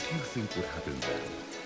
What do you think would happen then?